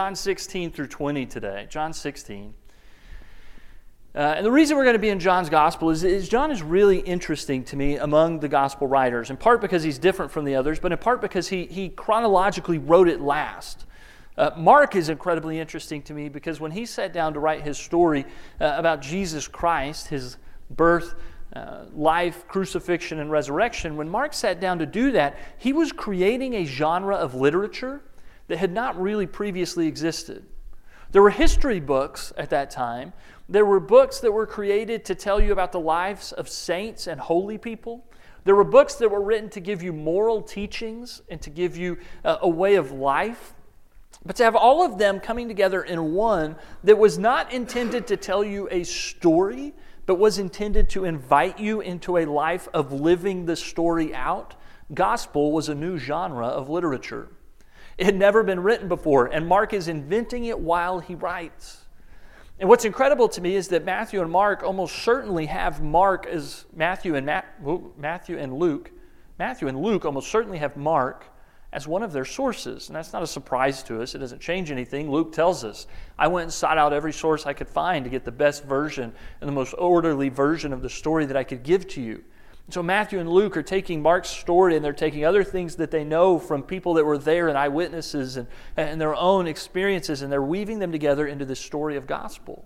John 16 through 20 today. John 16. Uh, and the reason we're going to be in John's gospel is, is John is really interesting to me among the gospel writers, in part because he's different from the others, but in part because he, he chronologically wrote it last. Uh, Mark is incredibly interesting to me because when he sat down to write his story uh, about Jesus Christ, his birth, uh, life, crucifixion, and resurrection, when Mark sat down to do that, he was creating a genre of literature that had not really previously existed. There were history books at that time. There were books that were created to tell you about the lives of saints and holy people. There were books that were written to give you moral teachings and to give you a, a way of life. But to have all of them coming together in one that was not intended to tell you a story, but was intended to invite you into a life of living the story out, gospel was a new genre of literature. It had never been written before, and Mark is inventing it while he writes. And what's incredible to me is that Matthew and Mark almost certainly have Mark as Matthew and Matthew and Luke. Matthew and Luke almost certainly have Mark as one of their sources. And that's not a surprise to us. It doesn't change anything. Luke tells us, I went and sought out every source I could find to get the best version and the most orderly version of the story that I could give to you. So Matthew and Luke are taking Mark's story and they're taking other things that they know from people that were there and eyewitnesses and, and their own experiences and they're weaving them together into this story of gospel.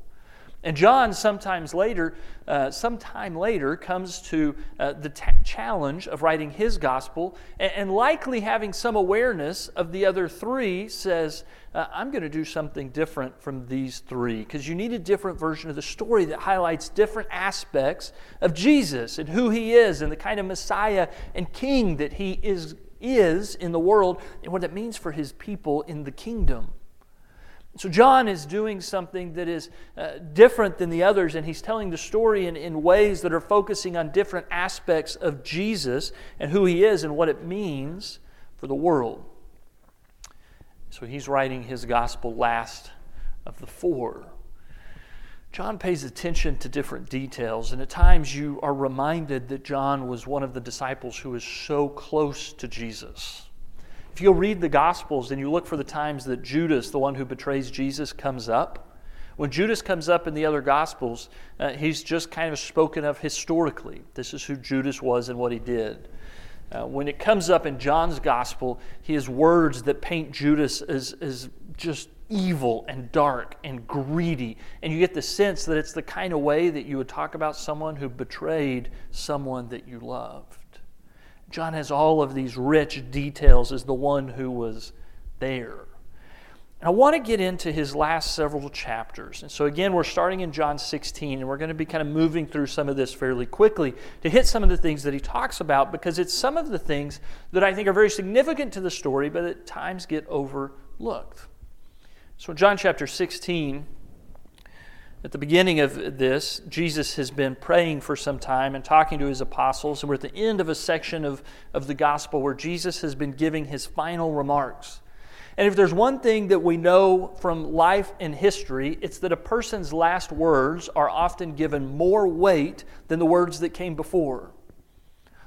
And John, sometimes later, uh, sometime later, comes to uh, the challenge of writing his gospel, and, and, likely having some awareness of the other three, says, uh, I'm going to do something different from these three, because you need a different version of the story that highlights different aspects of Jesus and who he is, and the kind of Messiah and King that he is, is in the world, and what it means for his people in the kingdom. So, John is doing something that is uh, different than the others, and he's telling the story in, in ways that are focusing on different aspects of Jesus and who he is and what it means for the world. So, he's writing his gospel last of the four. John pays attention to different details, and at times you are reminded that John was one of the disciples who was so close to Jesus. If you'll read the Gospels and you look for the times that Judas, the one who betrays Jesus, comes up, when Judas comes up in the other Gospels, uh, he's just kind of spoken of historically. This is who Judas was and what he did. Uh, when it comes up in John's Gospel, he has words that paint Judas as, as just evil and dark and greedy. And you get the sense that it's the kind of way that you would talk about someone who betrayed someone that you loved. John has all of these rich details as the one who was there. And I want to get into his last several chapters. And so, again, we're starting in John 16, and we're going to be kind of moving through some of this fairly quickly to hit some of the things that he talks about because it's some of the things that I think are very significant to the story, but at times get overlooked. So, in John chapter 16, at the beginning of this, Jesus has been praying for some time and talking to his apostles, and we're at the end of a section of, of the gospel where Jesus has been giving his final remarks. And if there's one thing that we know from life and history, it's that a person's last words are often given more weight than the words that came before.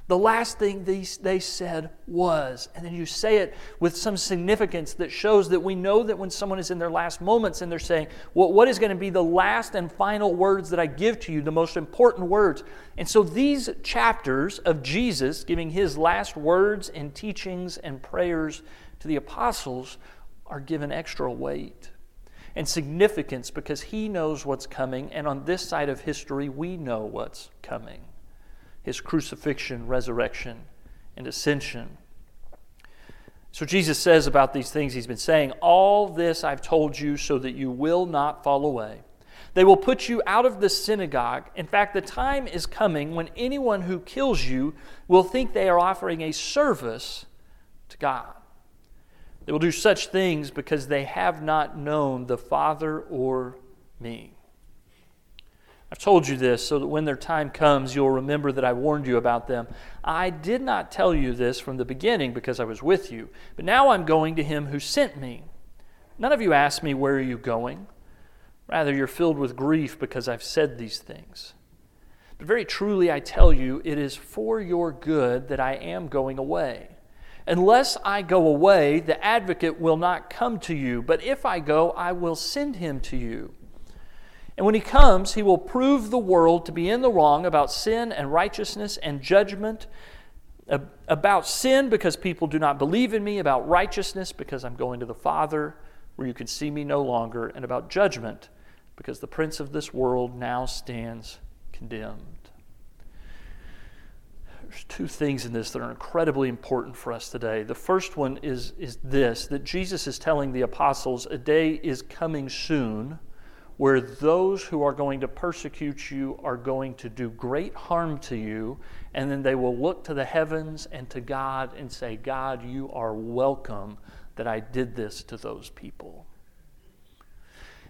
The last thing they, they said was, and then you say it with some significance that shows that we know that when someone is in their last moments and they're saying, well, What is going to be the last and final words that I give to you, the most important words? And so these chapters of Jesus giving his last words and teachings and prayers to the apostles are given extra weight and significance because he knows what's coming, and on this side of history, we know what's coming his crucifixion, resurrection, and ascension. So Jesus says about these things he's been saying, All this I've told you so that you will not fall away. They will put you out of the synagogue. In fact, the time is coming when anyone who kills you will think they are offering a service to God. They will do such things because they have not known the Father or me. I've told you this so that when their time comes, you'll remember that I warned you about them. I did not tell you this from the beginning because I was with you, but now I'm going to him who sent me. None of you asked me, Where are you going? Rather, you're filled with grief because I've said these things. But very truly, I tell you, it is for your good that I am going away. Unless I go away, the advocate will not come to you, but if I go, I will send him to you. And when he comes, he will prove the world to be in the wrong about sin and righteousness and judgment. About sin, because people do not believe in me. About righteousness, because I'm going to the Father, where you can see me no longer. And about judgment, because the prince of this world now stands condemned. There's two things in this that are incredibly important for us today. The first one is, is this that Jesus is telling the apostles a day is coming soon where those who are going to persecute you are going to do great harm to you, and then they will look to the heavens and to God and say, God, you are welcome that I did this to those people.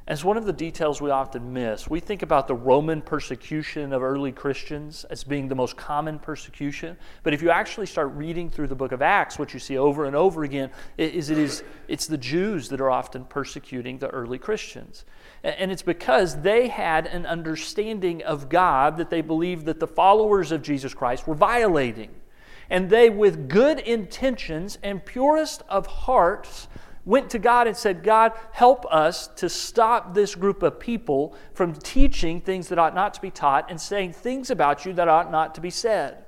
As one of the details we often miss, we think about the Roman persecution of early Christians as being the most common persecution. But if you actually start reading through the book of Acts, what you see over and over again is it is it's the Jews that are often persecuting the early Christians. And it's because they had an understanding of God that they believed that the followers of Jesus Christ were violating. And they, with good intentions and purest of hearts, went to God and said, God, help us to stop this group of people from teaching things that ought not to be taught and saying things about you that ought not to be said.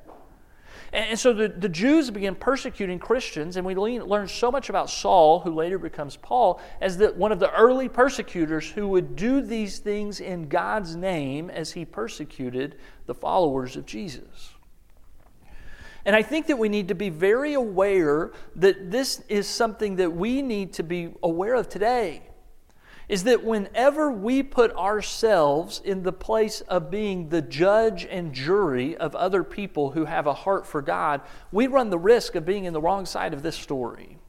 And, so the, the Jews began persecuting Christians, and we learn so much about Saul, who later becomes Paul, as the, one of the early persecutors who would do these things in God's name as he persecuted the followers of Jesus. And I think that we need to be very aware that this is something that we need to be aware of today. Is that whenever we put ourselves in the place of being the judge and jury of other people who have a heart for God, we run the risk of being in the wrong side of this story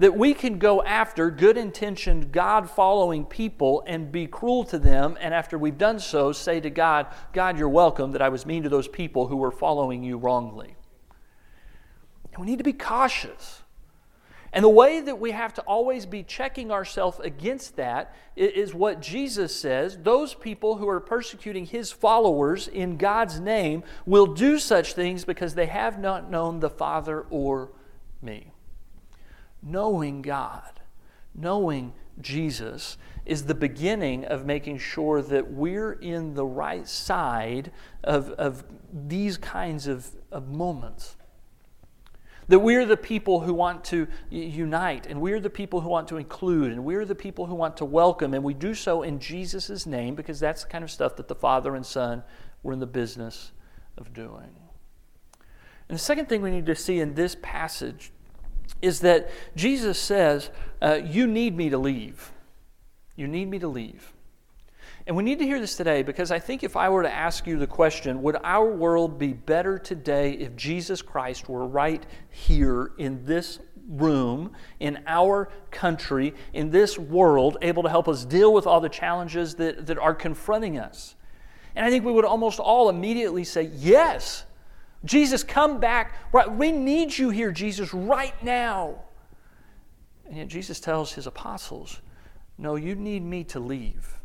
that we can go after good intentioned, God following people and be cruel to them, and after we've done so, say to God, God, you're welcome that I was mean to those people who were following you wrongly. And we need to be cautious. And the way that we have to always be checking ourselves against that is what Jesus says those people who are persecuting his followers in God's name will do such things because they have not known the Father or me knowing God, knowing Jesus, is the beginning of making sure that we're in the right side of, of these kinds of, of moments. That we're the people who want to unite, and we're the people who want to include, and we're the people who want to welcome, and we do so in Jesus' name because that's the kind of stuff that the Father and Son were in the business of doing. And the second thing we need to see in this passage is that Jesus says, uh, You need me to leave. You need me to leave. And we need to hear this today because I think if I were to ask you the question, would our world be better today if Jesus Christ were right here in this room, in our country, in this world, able to help us deal with all the challenges that, that are confronting us? And I think we would almost all immediately say, Yes. Jesus, come back. We need you here, Jesus, right now. And yet Jesus tells his apostles, No, you need me to leave.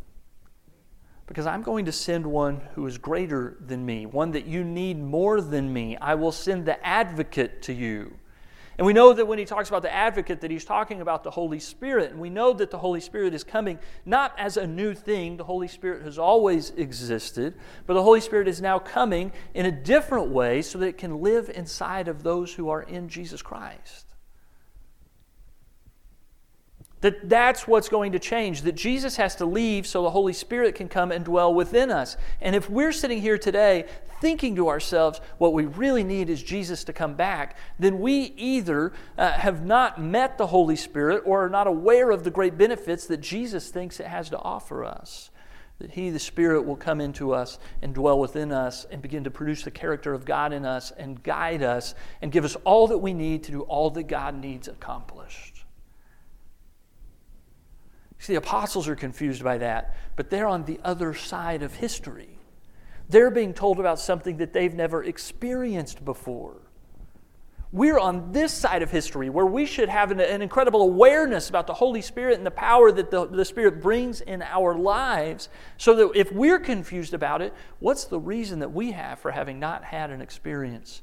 Because I'm going to send one who is greater than me, one that you need more than me. I will send the advocate to you. And we know that when he talks about the advocate, that he's talking about the Holy Spirit. And we know that the Holy Spirit is coming not as a new thing, the Holy Spirit has always existed, but the Holy Spirit is now coming in a different way so that it can live inside of those who are in Jesus Christ. That that's what's going to change. That Jesus has to leave so the Holy Spirit can come and dwell within us. And if we're sitting here today thinking to ourselves, what we really need is Jesus to come back, then we either uh, have not met the Holy Spirit or are not aware of the great benefits that Jesus thinks it has to offer us. That He, the Spirit, will come into us and dwell within us and begin to produce the character of God in us and guide us and give us all that we need to do all that God needs accomplished. See, the apostles are confused by that, but they're on the other side of history. They're being told about something that they've never experienced before. We're on this side of history where we should have an, an incredible awareness about the Holy Spirit and the power that the, the Spirit brings in our lives, so that if we're confused about it, what's the reason that we have for having not had an experience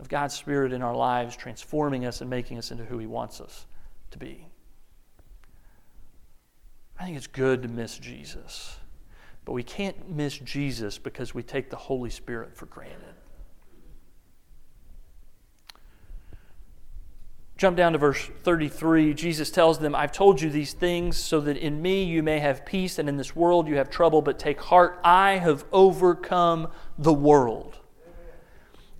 of God's Spirit in our lives, transforming us and making us into who He wants us to be. I think it's good to miss Jesus, but we can't miss Jesus because we take the Holy Spirit for granted. Jump down to verse 33. Jesus tells them, I've told you these things so that in me you may have peace, and in this world you have trouble, but take heart, I have overcome the world.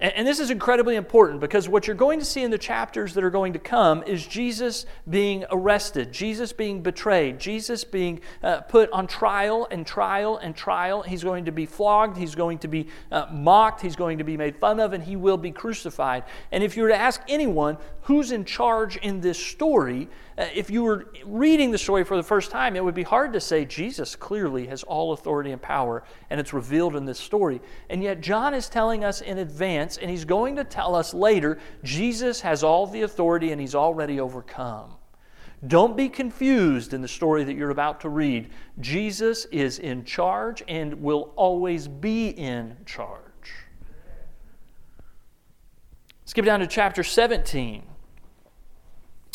And, this is incredibly important because what you're going to see in the chapters that are going to come is Jesus being arrested, Jesus being betrayed, Jesus being uh, put on trial and trial and trial. He's going to be flogged, he's going to be uh, mocked, he's going to be made fun of, and he will be crucified. And if you were to ask anyone who's in charge in this story, Uh, if you were reading the story for the first time, it would be hard to say Jesus clearly has all authority and power, and it's revealed in this story. And yet, John is telling us in advance, and he's going to tell us later, Jesus has all the authority and he's already overcome. Don't be confused in the story that you're about to read. Jesus is in charge and will always be in charge. Skip down to chapter 17.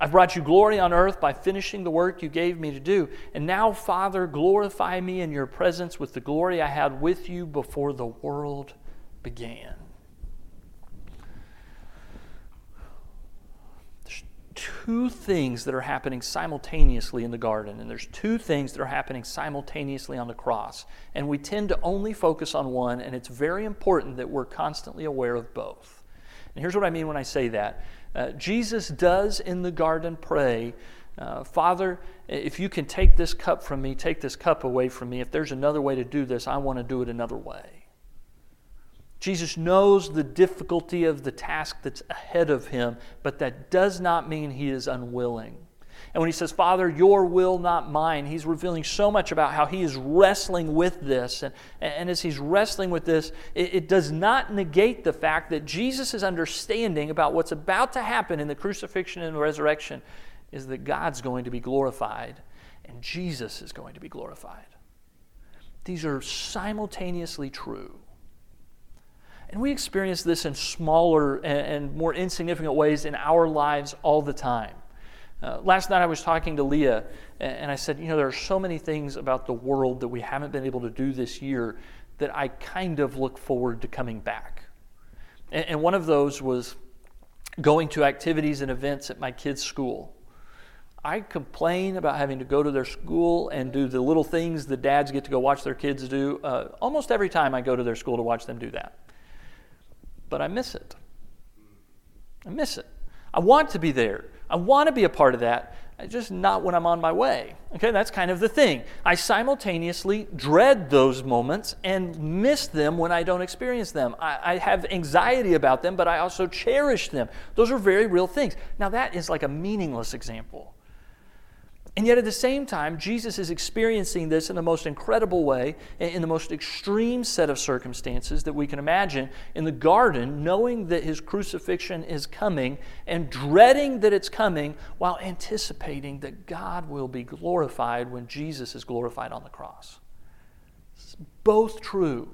I've brought you glory on earth by finishing the work you gave me to do. And now, Father, glorify me in your presence with the glory I had with you before the world began. There's two things that are happening simultaneously in the garden, and there's two things that are happening simultaneously on the cross. And we tend to only focus on one, and it's very important that we're constantly aware of both. And here's what I mean when I say that uh, Jesus does in the garden pray, uh, Father, if you can take this cup from me, take this cup away from me. If there's another way to do this, I want to do it another way. Jesus knows the difficulty of the task that's ahead of him, but that does not mean he is unwilling. And when he says, Father, your will, not mine, he's revealing so much about how he is wrestling with this. And, and as he's wrestling with this, it, it does not negate the fact that Jesus' understanding about what's about to happen in the crucifixion and the resurrection is that God's going to be glorified and Jesus is going to be glorified. These are simultaneously true. And we experience this in smaller and more insignificant ways in our lives all the time. Uh, last night I was talking to Leah, and I said, You know, there are so many things about the world that we haven't been able to do this year that I kind of look forward to coming back. And, and one of those was going to activities and events at my kids' school. I complain about having to go to their school and do the little things the dads get to go watch their kids do uh, almost every time I go to their school to watch them do that. But I miss it. I miss it. I want to be there. I want to be a part of that, uh, just not when I'm on my way. Okay, that's kind of the thing. I simultaneously dread those moments and miss them when I don't experience them. I, I, have anxiety about them, but I also cherish them. Those are very real things. Now, that is like a meaningless example. And yet, at the same time, Jesus is experiencing this in the most incredible way, in the most extreme set of circumstances that we can imagine in the garden, knowing that his crucifixion is coming and dreading that it's coming while anticipating that God will be glorified when Jesus is glorified on the cross. It's both true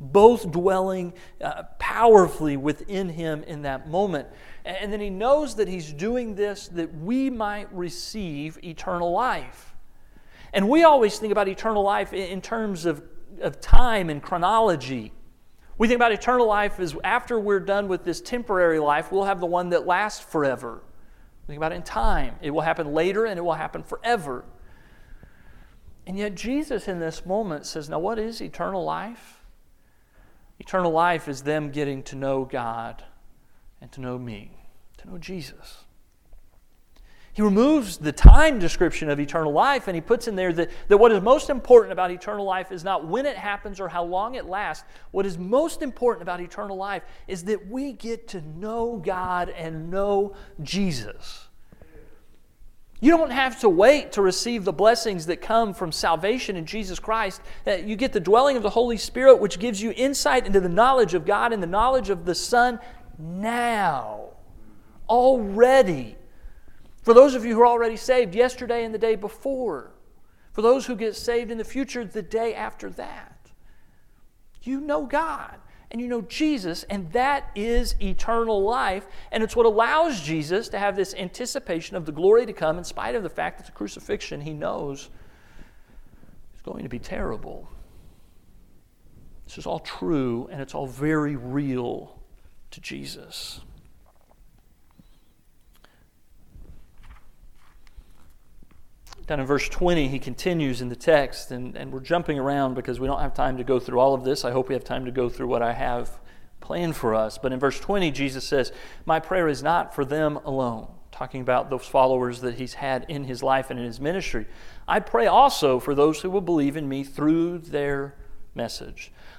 both dwelling uh, powerfully within him in that moment. And then he knows that he's doing this that we might receive eternal life. And we always think about eternal life in terms of, of time and chronology. We think about eternal life as after we're done with this temporary life, we'll have the one that lasts forever. Think about it in time. It will happen later and it will happen forever. And yet, Jesus in this moment says, Now, what is eternal life? Eternal life is them getting to know God and to know me to know Jesus. He removes the time description of eternal life and he puts in there that, that what is most important about eternal life is not when it happens or how long it lasts. What is most important about eternal life is that we get to know God and know Jesus. You don't have to wait to receive the blessings that come from salvation in Jesus Christ. Uh, you get the dwelling of the Holy Spirit, which gives you insight into the knowledge of God and the knowledge of the Son now. Already. For those of you who are already saved, yesterday and the day before. For those who get saved in the future, the day after that. You know God and you know Jesus, and that is eternal life. And it's what allows Jesus to have this anticipation of the glory to come, in spite of the fact that the crucifixion he knows is going to be terrible. This is all true, and it's all very real to Jesus. Down in verse 20, he continues in the text, and, and we're jumping around because we don't have time to go through all of this. I hope we have time to go through what I have planned for us. But in verse 20, Jesus says, My prayer is not for them alone, talking about those followers that he's had in his life and in his ministry. I pray also for those who will believe in me through their message,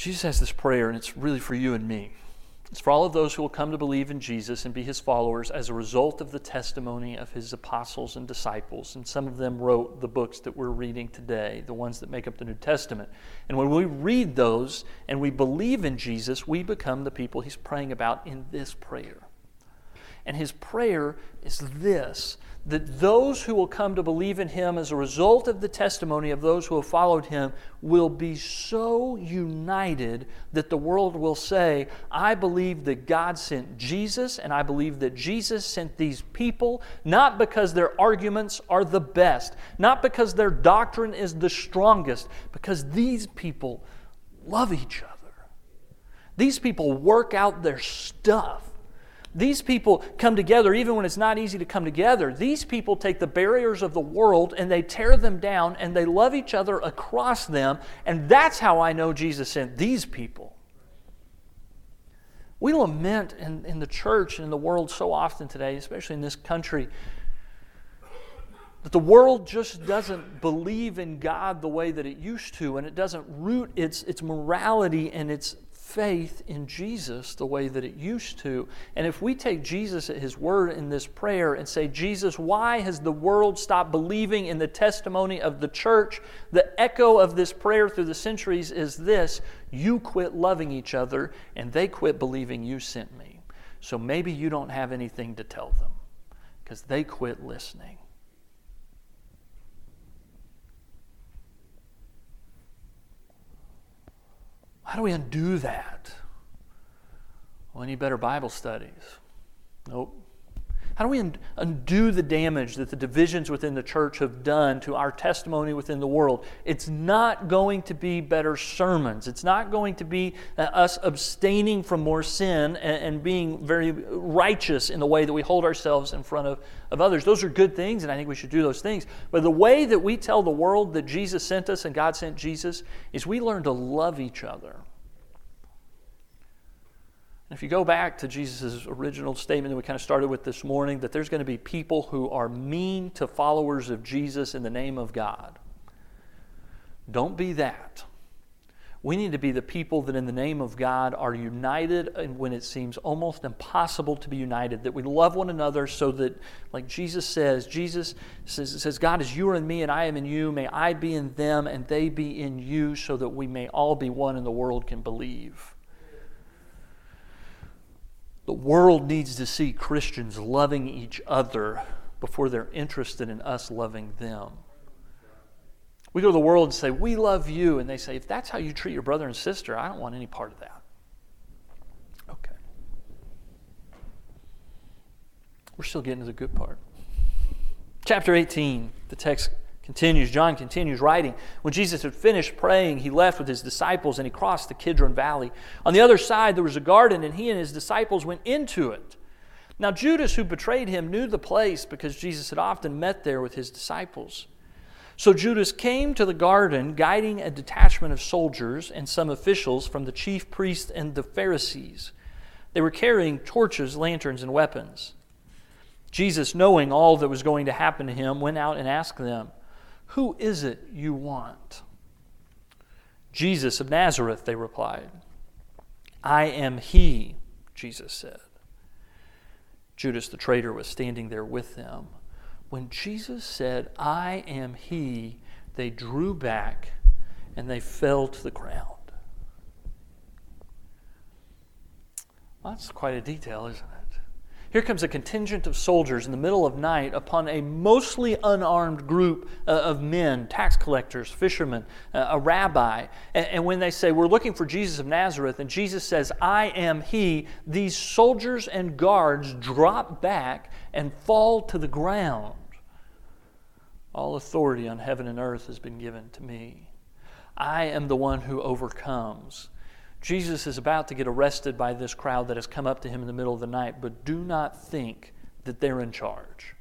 Jesus has this prayer, and it's really for you and me. It's for all of those who will come to believe in Jesus and be his followers as a result of the testimony of his apostles and disciples. And some of them wrote the books that we're reading today, the ones that make up the New Testament. And when we read those and we believe in Jesus, we become the people he's praying about in this prayer. And his prayer is this that those who will come to believe in him as a result of the testimony of those who have followed him will be so united that the world will say, I believe that God sent Jesus, and I believe that Jesus sent these people, not because their arguments are the best, not because their doctrine is the strongest, because these people love each other. These people work out their stuff these people come together even when it's not easy to come together. These people take the barriers of the world and they tear them down and they love each other across them. And that's how I know Jesus sent these people. We lament in, in the church and in the world so often today, especially in this country, that the world just doesn't believe in God the way that it used to, and it doesn't root its, its morality and its faith in Jesus the way that it used to. And if we take Jesus at his word in this prayer and say, Jesus, why has the world stopped believing in the testimony of the church? The echo of this prayer through the centuries is this you quit loving each other, and they quit believing you sent me. So maybe you don't have anything to tell them because they quit listening. How do we undo that? Well, any better Bible studies? Nope. How do we undo the damage that the divisions within the church have done to our testimony within the world? It's not going to be better sermons. It's not going to be uh, us abstaining from more sin and, being very righteous in the way that we hold ourselves in front of, of others. Those are good things, and I think we should do those things. But the way that we tell the world that Jesus sent us and God sent Jesus is we learn to love each other. If you go back to Jesus' original statement that we kind of started with this morning, that there's going to be people who are mean to followers of Jesus in the name of God. Don't be that. We need to be the people that, in the name of God, are united when it seems almost impossible to be united. That we love one another so that, like Jesus says, Jesus says, says, God is you are in me and I am in you. May I be in them and they be in you so that we may all be one and the world can believe. World needs to see Christians loving each other before they're interested in us loving them. We go to the world and say, We love you. And they say, If that's how you treat your brother and sister, I don't want any part of that. Okay. We're still getting to the good part. Chapter 18, the text continues. John continues writing. When Jesus had finished praying, he left with his disciples and he crossed the Kidron Valley. On the other side, there was a garden, and he and his disciples went into it. Now, Judas, who betrayed him, knew the place because Jesus had often met there with his disciples. So Judas came to the garden, guiding a detachment of soldiers and some officials from the chief priests and the Pharisees. They were carrying torches, lanterns, and weapons. Jesus, knowing all that was going to happen to him, went out and asked them, Who is it you want? Jesus of Nazareth, they replied. I am he, Jesus said. Judas the traitor was standing there with them. When Jesus said, I am he, they drew back and they fell to the ground. Well, that's quite a detail, isn't it? Here comes a contingent of soldiers in the middle of night upon a mostly unarmed group uh, of men, tax collectors, fishermen, uh, a rabbi. And, and when they say, We're looking for Jesus of Nazareth, and Jesus says, I am he, these soldiers and guards drop back and fall to the ground. All authority on heaven and earth has been given to me. I am the one who overcomes. Jesus is about to get arrested by this crowd that has come up to him in the middle of the night, but do not think that they're in charge.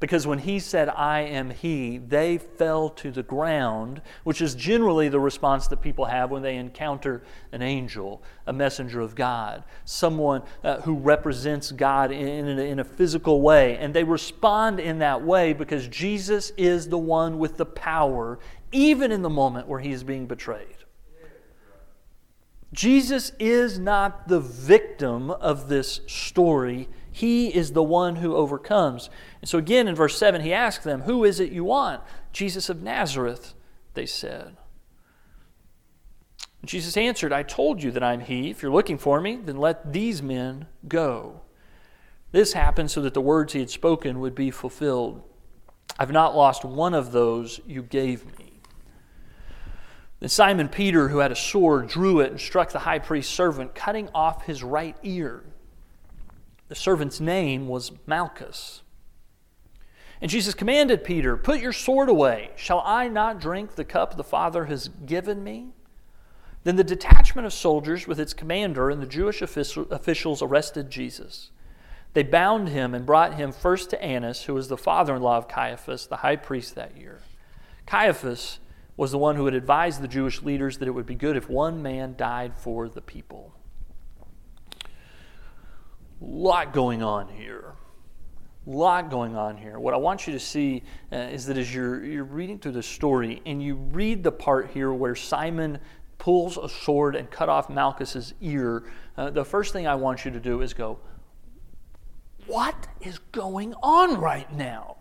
Because when he said, I am he, they fell to the ground, which is generally the response that people have when they encounter an angel, a messenger of God, someone uh, who represents God in, in, in a physical way. And they respond in that way because Jesus is the one with the power, even in the moment where he is being betrayed. Jesus is not the victim of this story. He is the one who overcomes. And so, again, in verse 7, he asks them, Who is it you want? Jesus of Nazareth, they said. And Jesus answered, I told you that I'm he. If you're looking for me, then let these men go. This happened so that the words he had spoken would be fulfilled. I've not lost one of those you gave me. Then Simon Peter, who had a sword, drew it and struck the high priest's servant, cutting off his right ear. The servant's name was Malchus. And Jesus commanded Peter, Put your sword away. Shall I not drink the cup the Father has given me? Then the detachment of soldiers with its commander and the Jewish officials arrested Jesus. They bound him and brought him first to Annas, who was the father in law of Caiaphas, the high priest that year. Caiaphas was the one who had advised the Jewish leaders that it would be good if one man died for the people. Lot going on here. Lot going on here. What I want you to see uh, is that as you're, you're reading through the story and you read the part here where Simon pulls a sword and cut off Malchus's ear, uh, the first thing I want you to do is go, What is going on right now?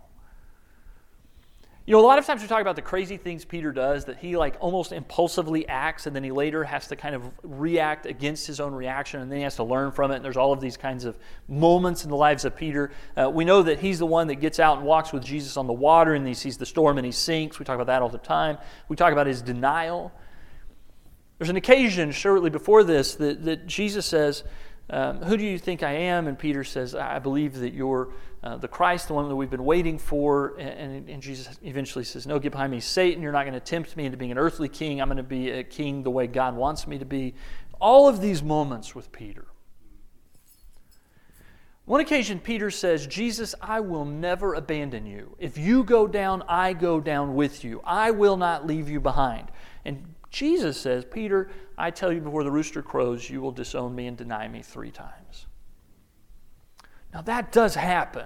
You know, a lot of times we talk about the crazy things Peter does that he like almost impulsively acts and then he later has to kind of react against his own reaction and then he has to learn from it. And there's all of these kinds of moments in the lives of Peter. Uh, we know that he's the one that gets out and walks with Jesus on the water and he sees the storm and he sinks. We talk about that all the time. We talk about his denial. There's an occasion shortly before this that, that Jesus says, um, Who do you think I am? And Peter says, I believe that you're uh, the Christ, the one that we've been waiting for. And, and, Jesus eventually says, No, get behind me, Satan. You're not going to tempt me into being an earthly king. I'm going to be a king the way God wants me to be. All of these moments with Peter. One occasion, Peter says, Jesus, I will never abandon you. If you go down, I go down with you. I will not leave you behind. And Jesus says, Peter, I tell you before the rooster crows, you will disown me and deny me three times. Now, that does happen.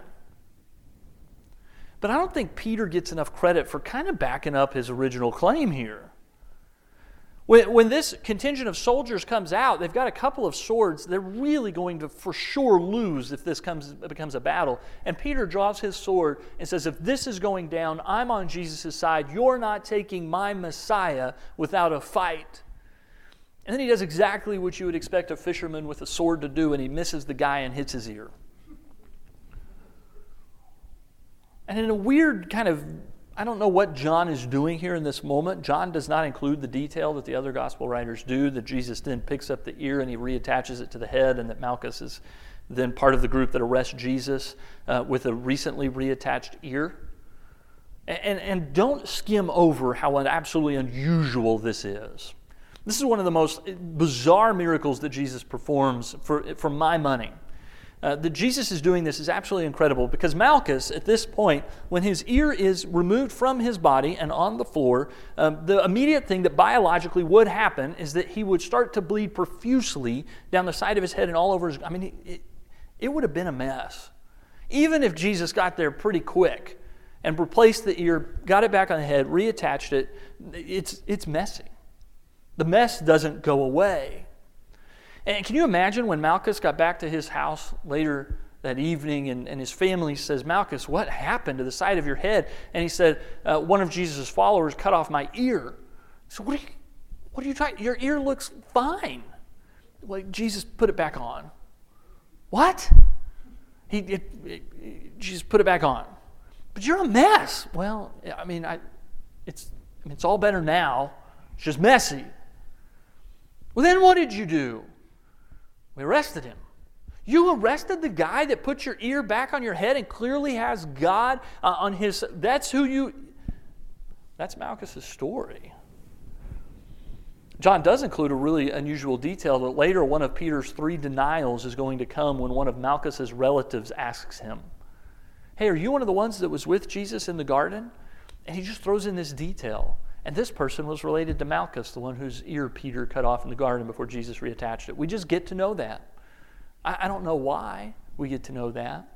But I don't think Peter gets enough credit for kind of backing up his original claim here. When, when this contingent of soldiers comes out, they've got a couple of swords. They're really going to for sure lose if this comes, becomes a battle. And Peter draws his sword and says, If this is going down, I'm on Jesus' side. You're not taking my Messiah without a fight. And then he does exactly what you would expect a fisherman with a sword to do, and he misses the guy and hits his ear. And in a weird kind of I don't know what John is doing here in this moment. John does not include the detail that the other gospel writers do, that Jesus then picks up the ear and he reattaches it to the head, and that Malchus is then part of the group that arrests Jesus uh, with a recently reattached ear. And, and, don't skim over how absolutely unusual this is. This is one of the most bizarre miracles that Jesus performs for, for my money. Uh, that Jesus is doing this is absolutely incredible because Malchus, at this point, when his ear is removed from his body and on the floor, um, the immediate thing that biologically would happen is that he would start to bleed profusely down the side of his head and all over his. I mean, it, it would have been a mess. Even if Jesus got there pretty quick and replaced the ear, got it back on the head, reattached it, it's, it's messy. The mess doesn't go away. And can you imagine when Malchus got back to his house later that evening and, and his family says, Malchus, what happened to the side of your head? And he said, uh, One of Jesus' followers cut off my ear. So, what are you, what are you talking? Your ear looks fine. Like Jesus put it back on. What? He, it, it, Jesus put it back on. But you're a mess. Well, I mean, I, it's, I mean, it's all better now. It's just messy. Well, then what did you do? We arrested him. You arrested the guy that put your ear back on your head and clearly has God uh, on his. That's who you. That's Malchus's story. John does include a really unusual detail that later one of Peter's three denials is going to come when one of Malchus's relatives asks him, Hey, are you one of the ones that was with Jesus in the garden? And he just throws in this detail. And this person was related to Malchus, the one whose ear Peter cut off in the garden before Jesus reattached it. We just get to know that. I, I don't know why we get to know that.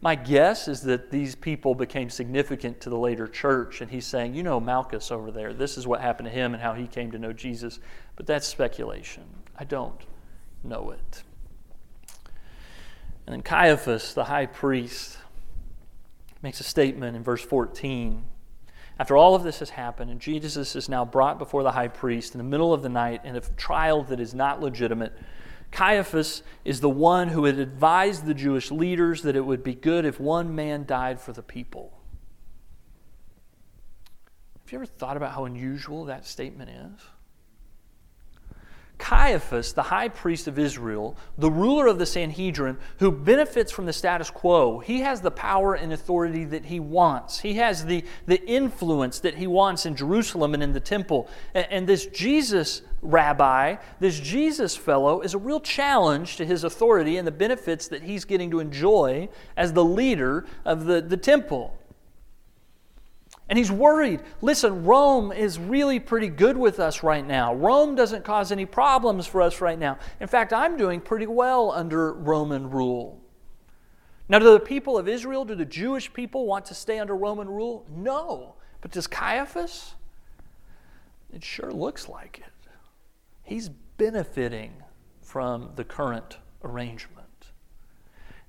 My guess is that these people became significant to the later church, and he's saying, You know, Malchus over there, this is what happened to him and how he came to know Jesus. But that's speculation. I don't know it. And then Caiaphas, the high priest, makes a statement in verse 14. After all of this has happened, and Jesus is now brought before the high priest in the middle of the night in a trial that is not legitimate, Caiaphas is the one who had advised the Jewish leaders that it would be good if one man died for the people. Have you ever thought about how unusual that statement is? Caiaphas, the high priest of Israel, the ruler of the Sanhedrin, who benefits from the status quo, he has the power and authority that he wants. He has the, the influence that he wants in Jerusalem and in the temple. And, and this Jesus rabbi, this Jesus fellow, is a real challenge to his authority and the benefits that he's getting to enjoy as the leader of the, the temple. And he's worried. Listen, Rome is really pretty good with us right now. Rome doesn't cause any problems for us right now. In fact, I'm doing pretty well under Roman rule. Now, do the people of Israel, do the Jewish people want to stay under Roman rule? No. But does Caiaphas? It sure looks like it. He's benefiting from the current arrangement.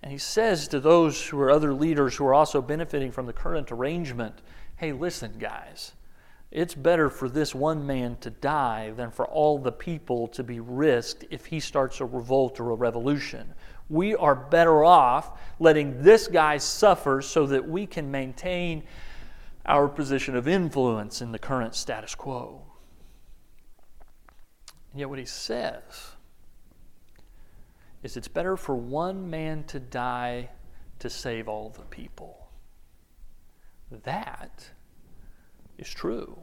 And he says to those who are other leaders who are also benefiting from the current arrangement, hey, listen, guys, it's better for this one man to die than for all the people to be risked if he starts a revolt or a revolution. We are better off letting this guy suffer so that we can maintain our position of influence in the current status quo. And yet, what he says is it's better for one man to die to save all the people. That is true.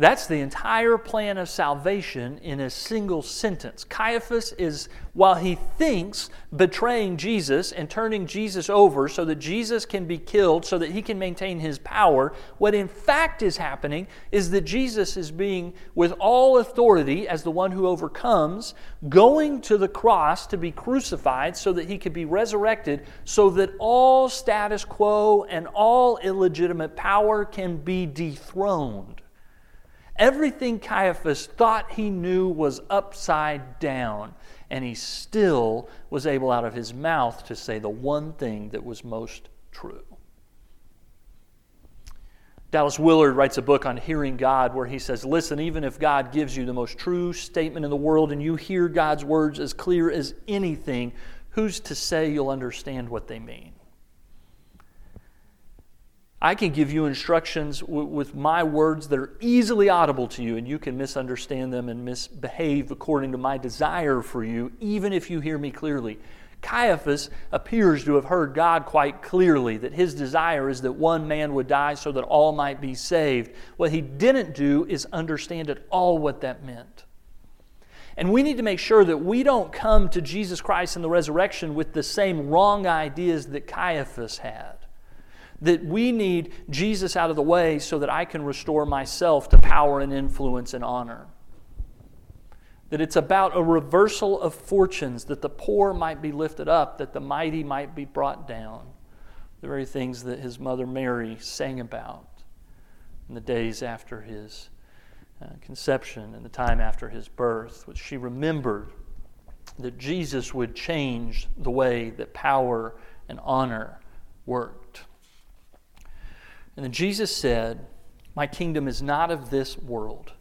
That's the entire plan of salvation in a single sentence. Caiaphas is, while he thinks betraying Jesus and turning Jesus over so that Jesus can be killed, so that he can maintain his power, what in fact is happening is that Jesus is being, with all authority, as the one who overcomes, going to the cross to be crucified so that he could be resurrected, so that all status quo and all illegitimate power can be dethroned. Everything Caiaphas thought he knew was upside down, and he still was able out of his mouth to say the one thing that was most true. Dallas Willard writes a book on hearing God where he says, Listen, even if God gives you the most true statement in the world and you hear God's words as clear as anything, who's to say you'll understand what they mean? I can give you instructions w- with my words that are easily audible to you, and you can misunderstand them and misbehave according to my desire for you, even if you hear me clearly. Caiaphas appears to have heard God quite clearly that his desire is that one man would die so that all might be saved. What he didn't do is understand at all what that meant. And we need to make sure that we don't come to Jesus Christ in the resurrection with the same wrong ideas that Caiaphas had. That we need Jesus out of the way so that I can restore myself to power and influence and honor. That it's about a reversal of fortunes, that the poor might be lifted up, that the mighty might be brought down. The very things that his mother Mary sang about in the days after his uh, conception and the time after his birth, which she remembered that Jesus would change the way that power and honor worked. And then Jesus said, My kingdom is not of this world.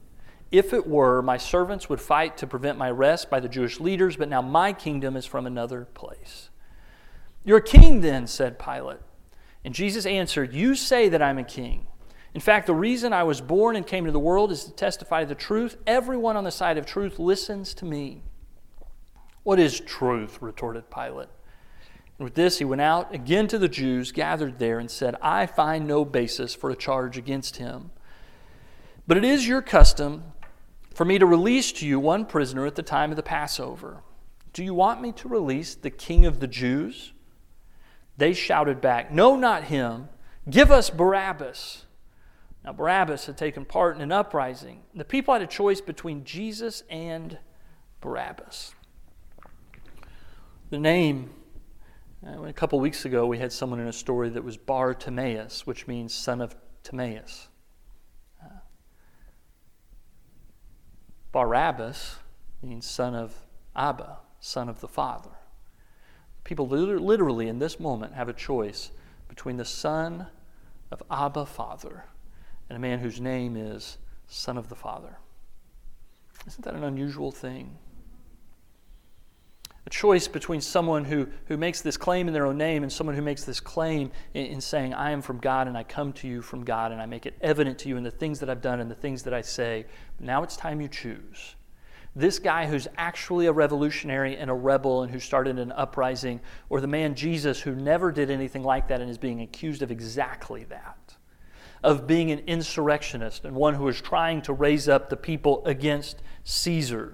If it were, my servants would fight to prevent my arrest by the Jewish leaders, but now my kingdom is from another place. You're a king, then, said Pilate. And Jesus answered, You say that I'm a king. In fact, the reason I was born and came to the world is to testify to the truth. Everyone on the side of truth listens to me. What is truth? retorted Pilate. With this, he went out again to the Jews gathered there and said, I find no basis for a charge against him. But it is your custom for me to release to you one prisoner at the time of the Passover. Do you want me to release the king of the Jews? They shouted back, No, not him. Give us Barabbas. Now, Barabbas had taken part in an uprising. The people had a choice between Jesus and Barabbas. The name, uh, a couple weeks ago, we had someone in a story that was Bar Timaeus, which means son of Timaeus. Barabbas means son of Abba, son of the Father. People literally in this moment have a choice between the son of Abba, Father, and a man whose name is Son of the Father. Isn't that an unusual thing? A choice between someone who, who makes this claim in their own name and someone who makes this claim in, in saying, I am from God and I come to you from God and I make it evident to you in the things that I've done and the things that I say. Now it's time you choose. This guy who's actually a revolutionary and a rebel and who started an uprising, or the man Jesus who never did anything like that and is being accused of exactly that of being an insurrectionist and one who is trying to raise up the people against Caesar.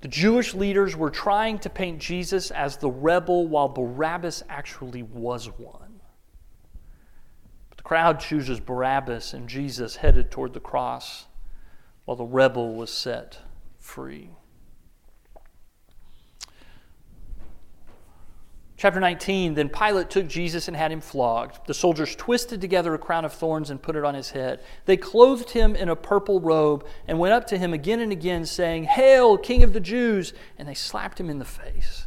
The Jewish leaders were trying to paint Jesus as the rebel while Barabbas actually was one. But the crowd chooses Barabbas and Jesus headed toward the cross while the rebel was set free. Chapter 19 Then Pilate took Jesus and had him flogged. The soldiers twisted together a crown of thorns and put it on his head. They clothed him in a purple robe and went up to him again and again, saying, Hail, King of the Jews! And they slapped him in the face.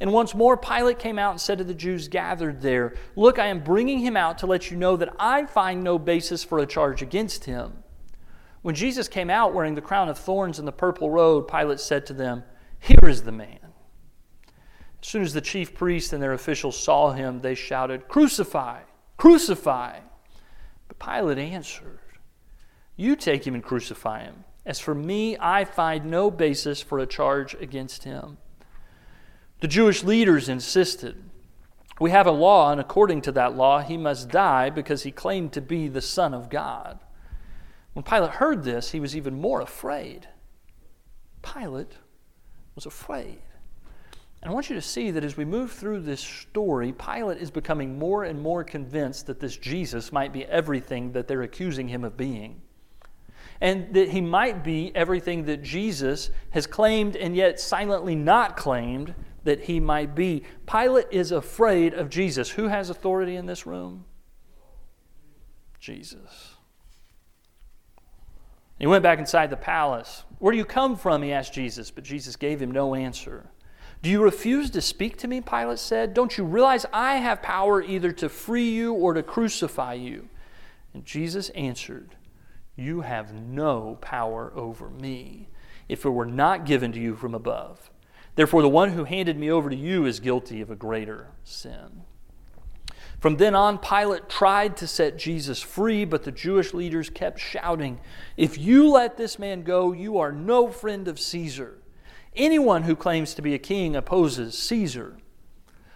And once more Pilate came out and said to the Jews gathered there, Look, I am bringing him out to let you know that I find no basis for a charge against him. When Jesus came out wearing the crown of thorns and the purple robe, Pilate said to them, Here is the man. As soon as the chief priests and their officials saw him, they shouted, Crucify! Crucify! But Pilate answered, You take him and crucify him. As for me, I find no basis for a charge against him. The Jewish leaders insisted, We have a law, and according to that law, he must die because he claimed to be the Son of God. When Pilate heard this, he was even more afraid. Pilate was afraid. And I want you to see that as we move through this story, Pilate is becoming more and more convinced that this Jesus might be everything that they're accusing him of being. And that he might be everything that Jesus has claimed and yet silently not claimed that he might be. Pilate is afraid of Jesus. Who has authority in this room? Jesus. He went back inside the palace. Where do you come from? He asked Jesus, but Jesus gave him no answer. Do you refuse to speak to me? Pilate said. Don't you realize I have power either to free you or to crucify you? And Jesus answered, You have no power over me if it were not given to you from above. Therefore, the one who handed me over to you is guilty of a greater sin. From then on, Pilate tried to set Jesus free, but the Jewish leaders kept shouting, If you let this man go, you are no friend of Caesar. Anyone who claims to be a king opposes Caesar.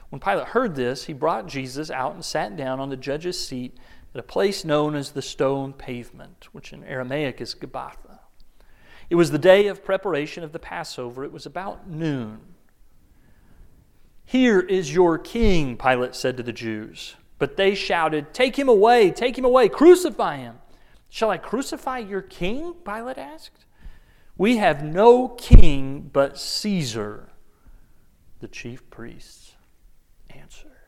When Pilate heard this, he brought Jesus out and sat down on the judge's seat at a place known as the stone pavement, which in Aramaic is Gabbatha. It was the day of preparation of the Passover. It was about noon. Here is your king, Pilate said to the Jews. But they shouted, Take him away, take him away, crucify him. Shall I crucify your king? Pilate asked. We have no king but Caesar, the chief priests answered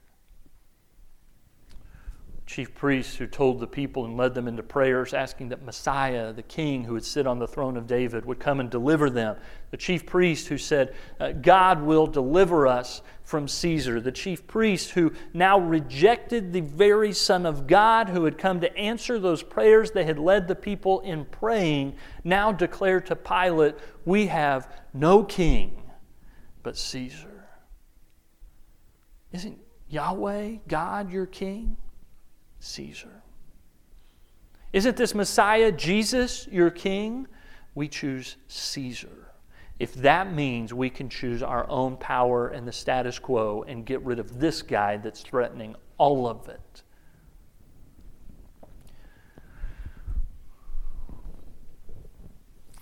chief priests who told the people and led them into prayers, asking that Messiah, the king who would sit on the throne of David, would come and deliver them. The chief priest who said, uh, God will deliver us from Caesar. The chief priest who now rejected the very Son of God who had come to answer those prayers they had led the people in praying, now declared to Pilate, We have no king but Caesar. Isn't Yahweh, God, your king? Caesar. Isn't this Messiah, Jesus, your king? We choose Caesar. If that means we can choose our own power and the status quo and get rid of this guy that's threatening all of it,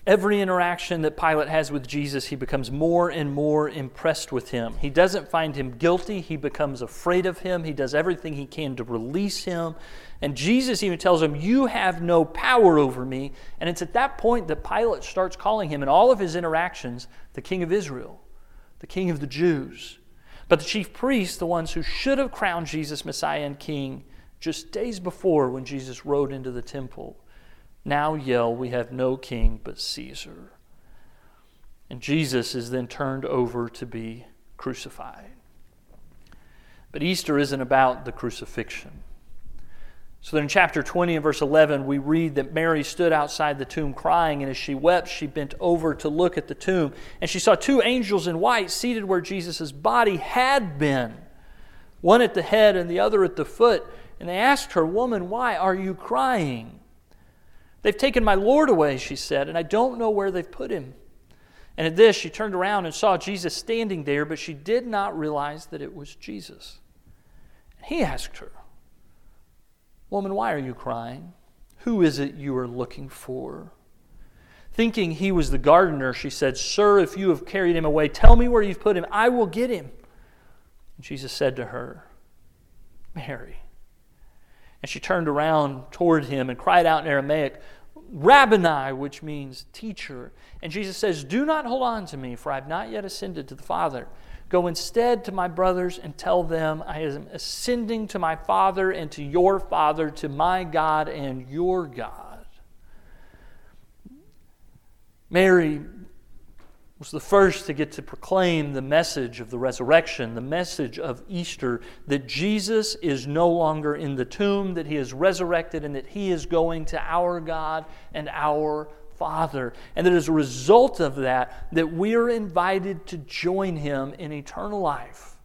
Every interaction that Pilate has with Jesus, he becomes more and more impressed with him. He doesn't find him guilty, he becomes afraid of him. He does everything he can to release him. And Jesus even tells him, You have no power over me. And it's at that point that Pilate starts calling him in all of his interactions the King of Israel, the King of the Jews. But the chief priests, the ones who should have crowned Jesus Messiah and King just days before when Jesus rode into the temple, now yell, We have no king but Caesar. And Jesus is then turned over to be crucified. But Easter isn't about the crucifixion. So then in chapter 20 and verse 11, we read that Mary stood outside the tomb crying, and as she wept, she bent over to look at the tomb. And she saw two angels in white seated where Jesus' body had been, one at the head and the other at the foot. And they asked her, Woman, why are you crying? They've taken my Lord away, she said, and I don't know where they've put him. And at this, she turned around and saw Jesus standing there, but she did not realize that it was Jesus. He asked her, Woman, why are you crying? Who is it you are looking for? Thinking he was the gardener, she said, Sir, if you have carried him away, tell me where you've put him. I will get him. And Jesus said to her, Mary. And she turned around toward him and cried out in Aramaic, Rabboni, which means teacher. And Jesus says, Do not hold on to me, for I have not yet ascended to the Father. Go instead to my brothers and tell them, I am ascending to my Father and to your Father, to my God and your God. Mary was the first to get to proclaim the message of the resurrection, the message of Easter, that Jesus is no longer in the tomb, that he is resurrected, and that he is going to our God and our Father. And that as a result of that, that we are invited to join him in eternal life,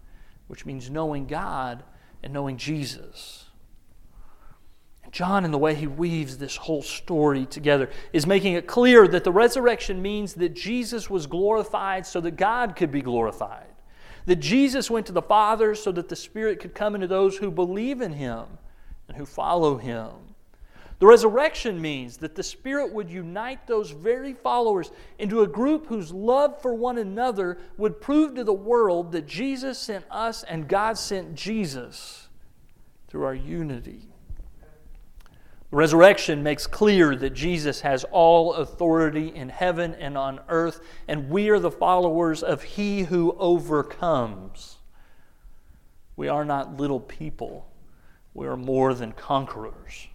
which means knowing God and knowing Jesus. John, in the way he weaves this whole story together, is making it clear that the resurrection means that Jesus was glorified so that God could be glorified. That Jesus went to the Father so that the Spirit could come into those who believe in him and who follow him. The resurrection means that the Spirit would unite those very followers into a group whose love for one another would prove to the world that Jesus sent us and God sent Jesus through our unity. Resurrection makes clear that Jesus has all authority in heaven and on earth, and we are the followers of He who overcomes. We are not little people, we are more than conquerors.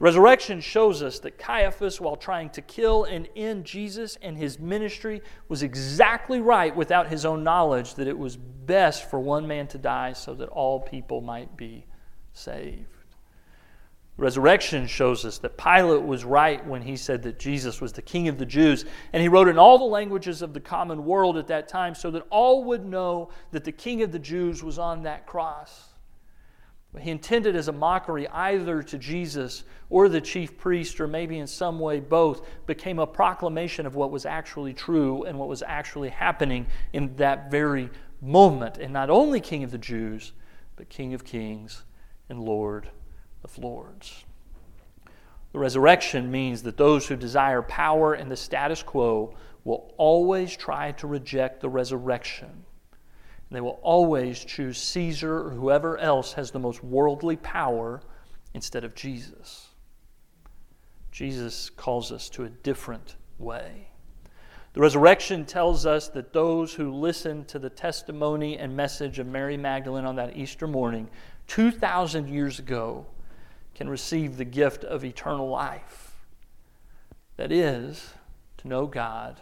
Resurrection shows us that Caiaphas, while trying to kill and end Jesus and his ministry, was exactly right without his own knowledge that it was best for one man to die so that all people might be saved. Resurrection shows us that Pilate was right when he said that Jesus was the King of the Jews. And he wrote in all the languages of the common world at that time so that all would know that the King of the Jews was on that cross. He intended as a mockery either to Jesus or the chief priest, or maybe in some way both, became a proclamation of what was actually true and what was actually happening in that very moment. And not only King of the Jews, but King of kings and Lord of lords. The resurrection means that those who desire power and the status quo will always try to reject the resurrection they will always choose Caesar or whoever else has the most worldly power instead of Jesus. Jesus calls us to a different way. The resurrection tells us that those who listen to the testimony and message of Mary Magdalene on that Easter morning, 2,000 years ago, can receive the gift of eternal life. That is, to know God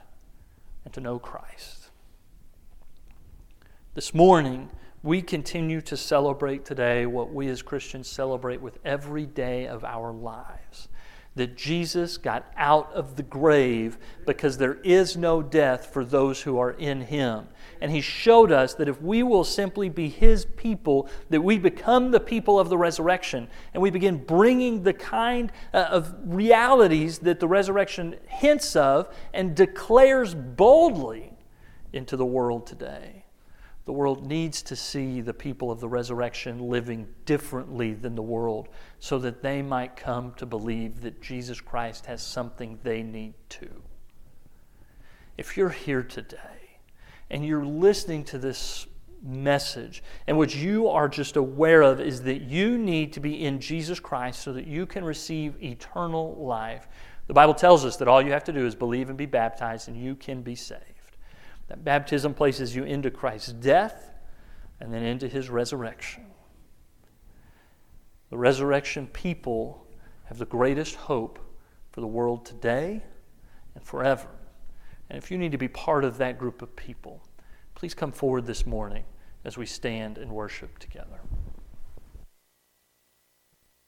and to know Christ. This morning, we continue to celebrate today what we as Christians celebrate with every day of our lives that Jesus got out of the grave because there is no death for those who are in him. And he showed us that if we will simply be his people, that we become the people of the resurrection and we begin bringing the kind uh, of realities that the resurrection hints of and declares boldly into the world today. The world needs to see the people of the resurrection living differently than the world so that they might come to believe that Jesus Christ has something they need too. If you're here today and you're listening to this message, and what you are just aware of is that you need to be in Jesus Christ so that you can receive eternal life, the Bible tells us that all you have to do is believe and be baptized, and you can be saved. That baptism places you into Christ's death and then into his resurrection. The resurrection people have the greatest hope for the world today and forever. And if you need to be part of that group of people, please come forward this morning as we stand and worship together.